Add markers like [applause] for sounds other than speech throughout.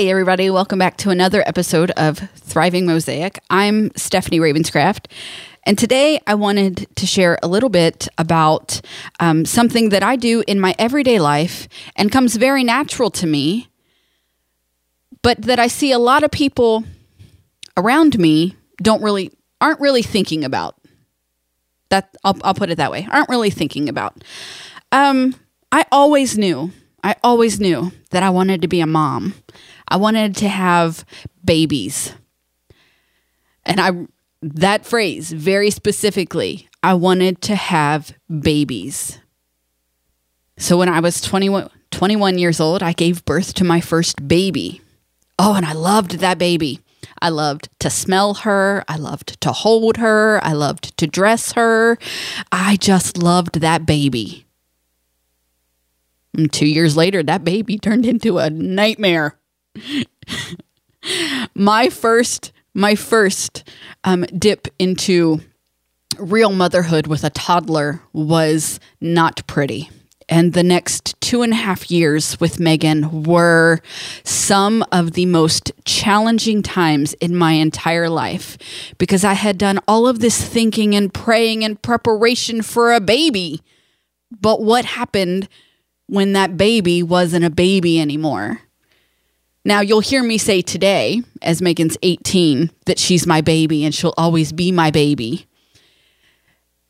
Hey, everybody, welcome back to another episode of Thriving Mosaic. I'm Stephanie Ravenscraft, and today I wanted to share a little bit about um, something that I do in my everyday life and comes very natural to me, but that I see a lot of people around me don't really aren't really thinking about. That I'll, I'll put it that way. Aren't really thinking about. Um, I always knew. I always knew that I wanted to be a mom. I wanted to have babies. And I that phrase very specifically, I wanted to have babies. So when I was 21, 21 years old, I gave birth to my first baby. Oh, and I loved that baby. I loved to smell her. I loved to hold her. I loved to dress her. I just loved that baby. And two years later, that baby turned into a nightmare. [laughs] my first, my first um, dip into real motherhood with a toddler was not pretty. And the next two and a half years with Megan were some of the most challenging times in my entire life because I had done all of this thinking and praying and preparation for a baby. But what happened when that baby wasn't a baby anymore? Now, you'll hear me say today, as Megan's 18, that she's my baby and she'll always be my baby.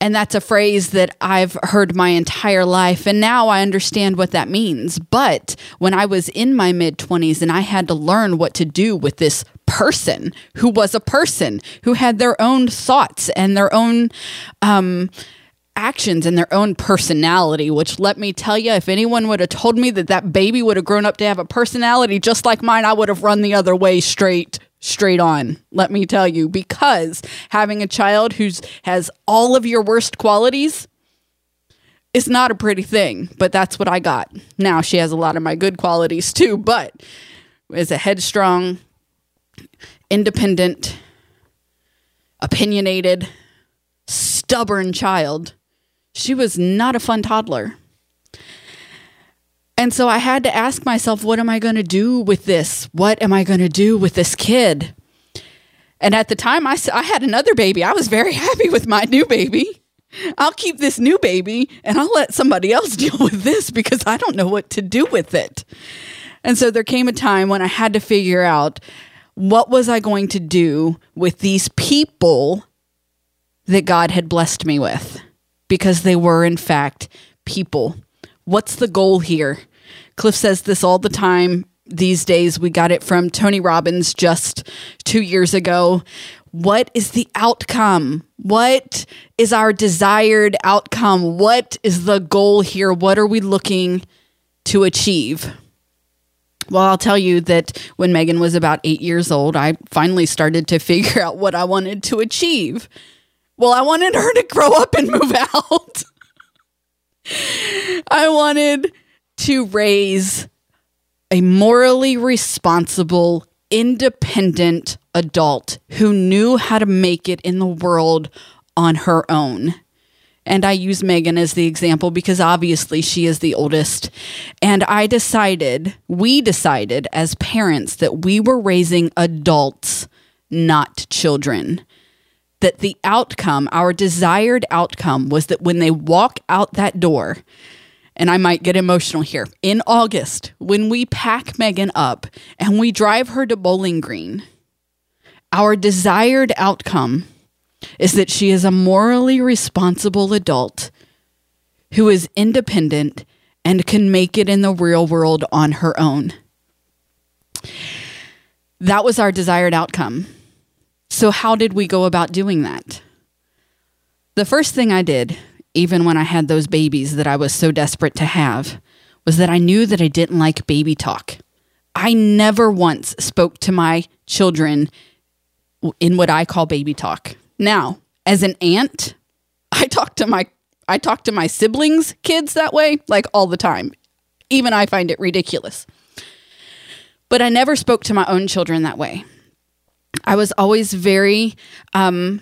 And that's a phrase that I've heard my entire life. And now I understand what that means. But when I was in my mid 20s and I had to learn what to do with this person who was a person who had their own thoughts and their own, um, actions and their own personality, which let me tell you, if anyone would have told me that that baby would have grown up to have a personality just like mine, I would have run the other way straight straight on let me tell you. Because having a child who's has all of your worst qualities is not a pretty thing but that's what i got. Now she has a lot of my good qualities too but is a headstrong independent opinionated stubborn child she was not a fun toddler. And so I had to ask myself, what am I going to do with this? What am I going to do with this kid? And at the time, I, I had another baby. I was very [laughs] happy with my new baby. I'll keep this new baby and I'll let somebody else [laughs] deal with this because I don't know what to do with it. And so there came a time when I had to figure out what was I going to do with these people that God had blessed me with because they were, in fact, people. What's the goal here? Cliff says this all the time these days. We got it from Tony Robbins just two years ago. What is the outcome? What is our desired outcome? What is the goal here? What are we looking to achieve? Well, I'll tell you that when Megan was about eight years old, I finally started to [laughs] figure out what I wanted to achieve. Well, I wanted her to grow up and move [laughs] out. I wanted to raise a morally responsible, independent adult who knew how to make it in the world on her own. And I use Megan as the example because obviously she is the oldest. And I decided, we decided as parents that we were raising adults, not children that the outcome, our desired outcome, was that when they walk out that door, and I might get emotional here, in August, when we pack Megan up and we drive her to Bowling Green, our desired outcome is that she is a morally responsible adult who is independent and can make it in the real world on her own. That was our desired outcome. So, how did we go about doing that? The first thing I did, even when I had those babies that I was so desperate to have, was that I knew that I didn't like baby talk. I never once spoke to my children in what I call baby talk. Now, as an aunt, I talk to my I talk to my siblings' kids that way like all the time. Even I find it ridiculous. But I never spoke to my own children that way. I was always very, um,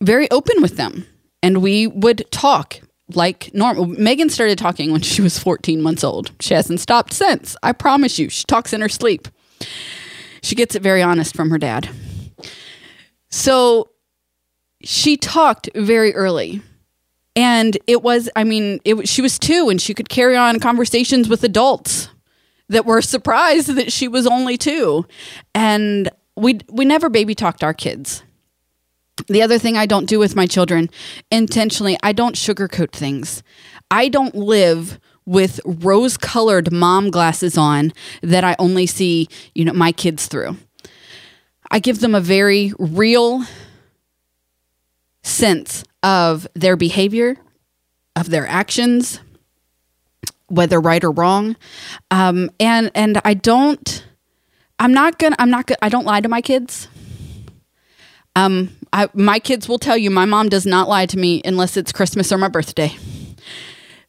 very open with them. And we would talk like normal. Megan started talking when she was 14 months old. She hasn't stopped since. I promise you. She talks in her sleep. She gets it very honest from her dad. So she talked very early. And it was, I mean, it, she was two and she could carry on conversations with adults that were surprised that she was only two. And we, we never baby talked our kids. The other thing I don't do with my children intentionally, I don't sugarcoat things. I don't live with rose colored mom glasses on that I only see, you know, my kids through. I give them a very real sense of their behavior, of their actions, whether right or wrong. Um, and and I don't I'm not gonna I'm not gonna I don't lie to my kids. Um, I, my kids will tell you my mom does not lie to me unless it's Christmas or my birthday.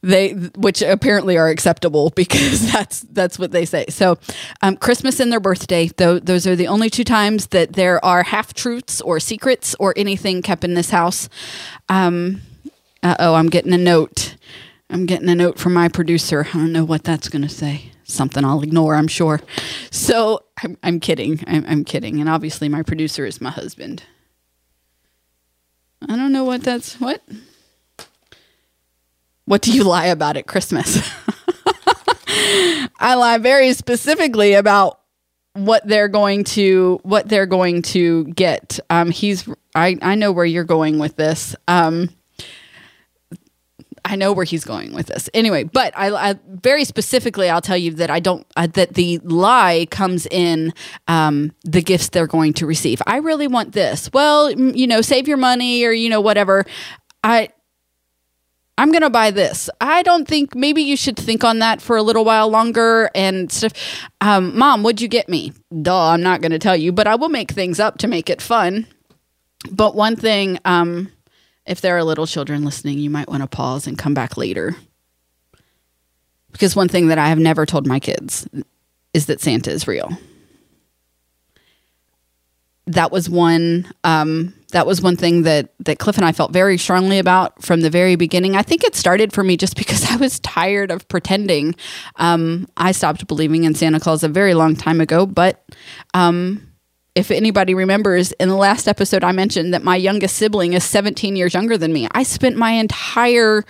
They, which apparently are acceptable [laughs] because that's that's what they say. So, um, Christmas and their birthday, though, those are the only two times that there are half truths or secrets or anything kept in this house. Um, oh, I'm getting a note. I'm getting a note from my producer. I don't know what that's going to say something I'll ignore, I'm sure. So I'm, I'm kidding. I'm, I'm, kidding. And obviously, my producer is my husband. I don't know what that's what. What do you lie about at Christmas? [laughs] I lie very specifically about what they're going to what they're going to get. Um, he's I I know where you're going with this. Um, I know where he's going with this. Anyway, but I, I very specifically, I'll tell you that I don't uh, that the lie comes in um, the gifts they're going to receive. I really want this. Well, you know, save your money or you know whatever. I I'm going to buy this. I don't think maybe you should think on that for a little while longer and stuff. Um, Mom, what'd you get me? Duh, I'm not going to tell you, but I will make things up to make it fun. But one thing, um, if there are little children listening, you might want to pause and come back later. Because one thing that I have never told my kids is that Santa is real. That was one. Um, that was one thing that that Cliff and I felt very strongly about from the very beginning. I think it started for me just [laughs] because I was tired of pretending. Um, I stopped believing in Santa Claus a very long time ago, but um, if anybody remembers, in the last episode, I mentioned that my youngest sibling is 17 years younger than me. I spent my entire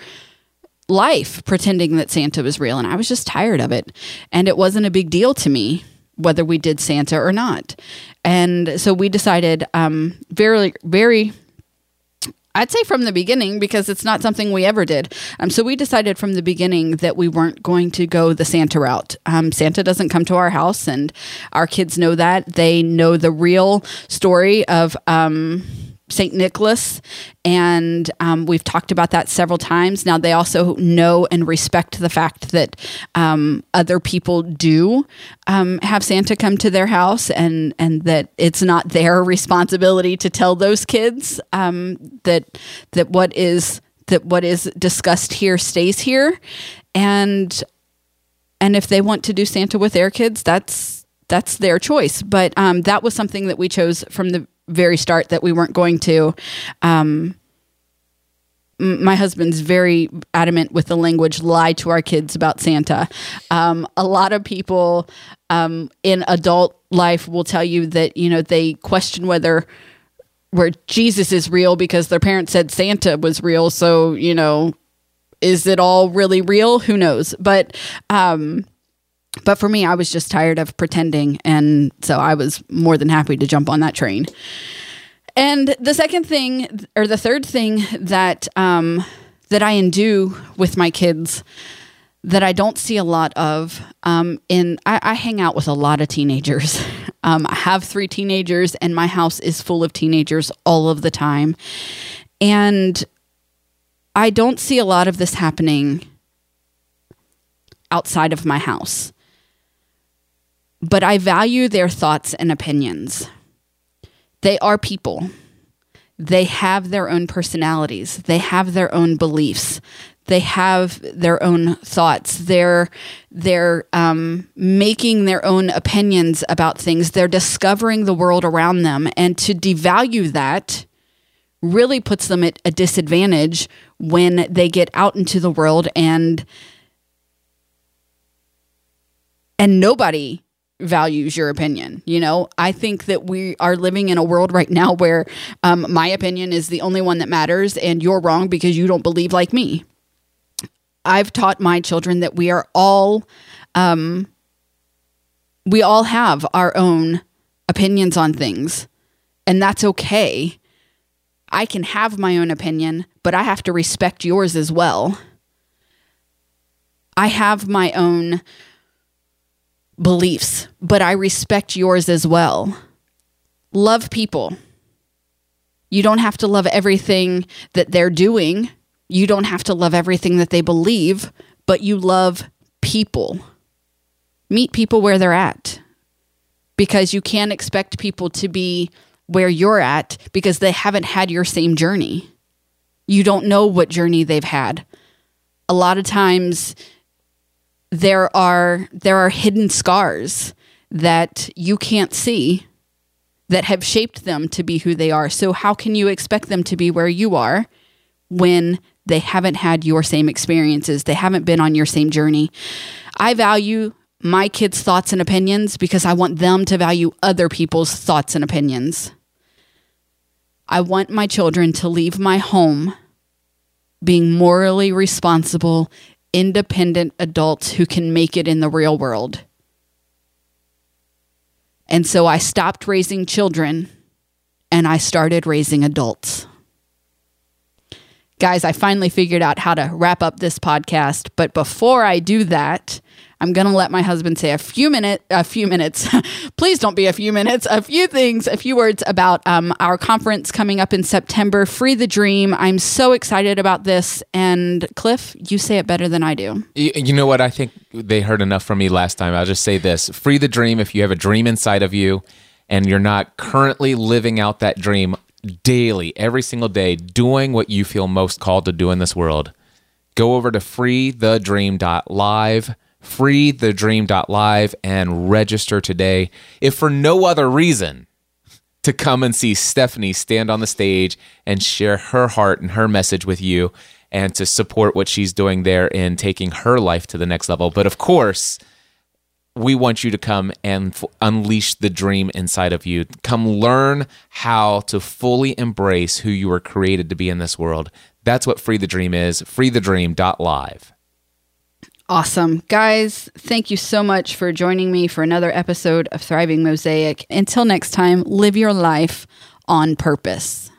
life pretending that Santa was real, and I was just tired of it. And it wasn't a big deal to me whether we did Santa or not. And so we decided um, very, very I'd say from the beginning because it's not something we ever did. Um, so we decided from the beginning that we weren't going to go the Santa route. Um, Santa doesn't come to our house, and our kids know that. They know the real story of. Um, St. Nicholas, and um, we've talked about that several times. Now, they also know and respect the fact that um, other people do um, have Santa come to their house, and and that it's not their [laughs] responsibility to tell those kids um, that that what is that what is discussed here stays here, and and if they want to do Santa with their kids, that's that's their choice. But um, that was something that we chose from the very start that we weren't going to. Um, my husband's very adamant with the language lie to our kids about Santa. Um, a lot of people um, in adult life will tell you that, you know, they question whether where Jesus is real because their parents said Santa was real. So, you know, is it all really real? Who knows? But, um, but for me, I was just tired of pretending. And so I was more than happy to jump on that train. And the second thing, or the third thing that, um, that I endue with my kids that I don't see a lot of. Um, in I, I, hang out with a lot of teenagers. [laughs] Um, I have three teenagers, and my house is full of teenagers all of the time. And I don't see a lot of this happening outside of my house but I value their thoughts and opinions. They are people. They have their own personalities. They have their own beliefs. They have their own thoughts. They're they're um, making their own opinions about things. They're discovering the world around them, and to devalue that really puts them at a disadvantage when they get out into the world and and nobody values your opinion. You know, I think that we are living in a world right now where um, my opinion is the only one that matters, and you're wrong because you don't believe like me. I've taught my children that we are all, um, we all have our own opinions on things, and that's okay. I can have my own opinion, but I have to respect yours as well. I have my own beliefs, but I respect yours as well. Love people. You don't have to love everything that they're doing. You don't have to love everything that they believe, but you love people. Meet people where they're at because you can't expect people to be where you're at because they haven't had your same journey. You don't know what journey they've had. A lot of times there are there are hidden scars that you can't see that have shaped them to be who they are. So how can you expect them to be where you are when they haven't had your same experiences? They haven't been on your same journey. I value my kids' thoughts and opinions because I want them to value other people's thoughts and opinions. I want my children to leave my home being morally responsible independent adults who can make it in the real world. And so I stopped raising children and I started raising adults. Guys, I finally figured out how to wrap up this podcast. But before I do that, I'm going to let my husband say a few minute, a few minutes. [laughs] Please don't be a few minutes. A few things, a few words about um, our conference coming up in September. Free the Dream. I'm so excited about this. And Cliff, you say it better than I do. You, know what? I think they heard enough from me last time. I'll just say this: free the dream. If you have a dream inside of you, and you're not currently living out that dream daily, every single day, doing what you feel most called to do in this world, go over to freethedream.live freethedream.live and register today, if for no other reason to come and see Stephanie stand on the stage and share her heart and her message with you and to support what she's doing there in taking her life to the next level. But of course, we want you to come and f- unleash the dream inside of you. Come learn how to fully embrace who you were created to be in this world. That's what Free the Dream is. FreeTheDream.live. Awesome. Guys, thank you so much for joining me for another episode of Thriving Mosaic. Until next time, live your life on purpose.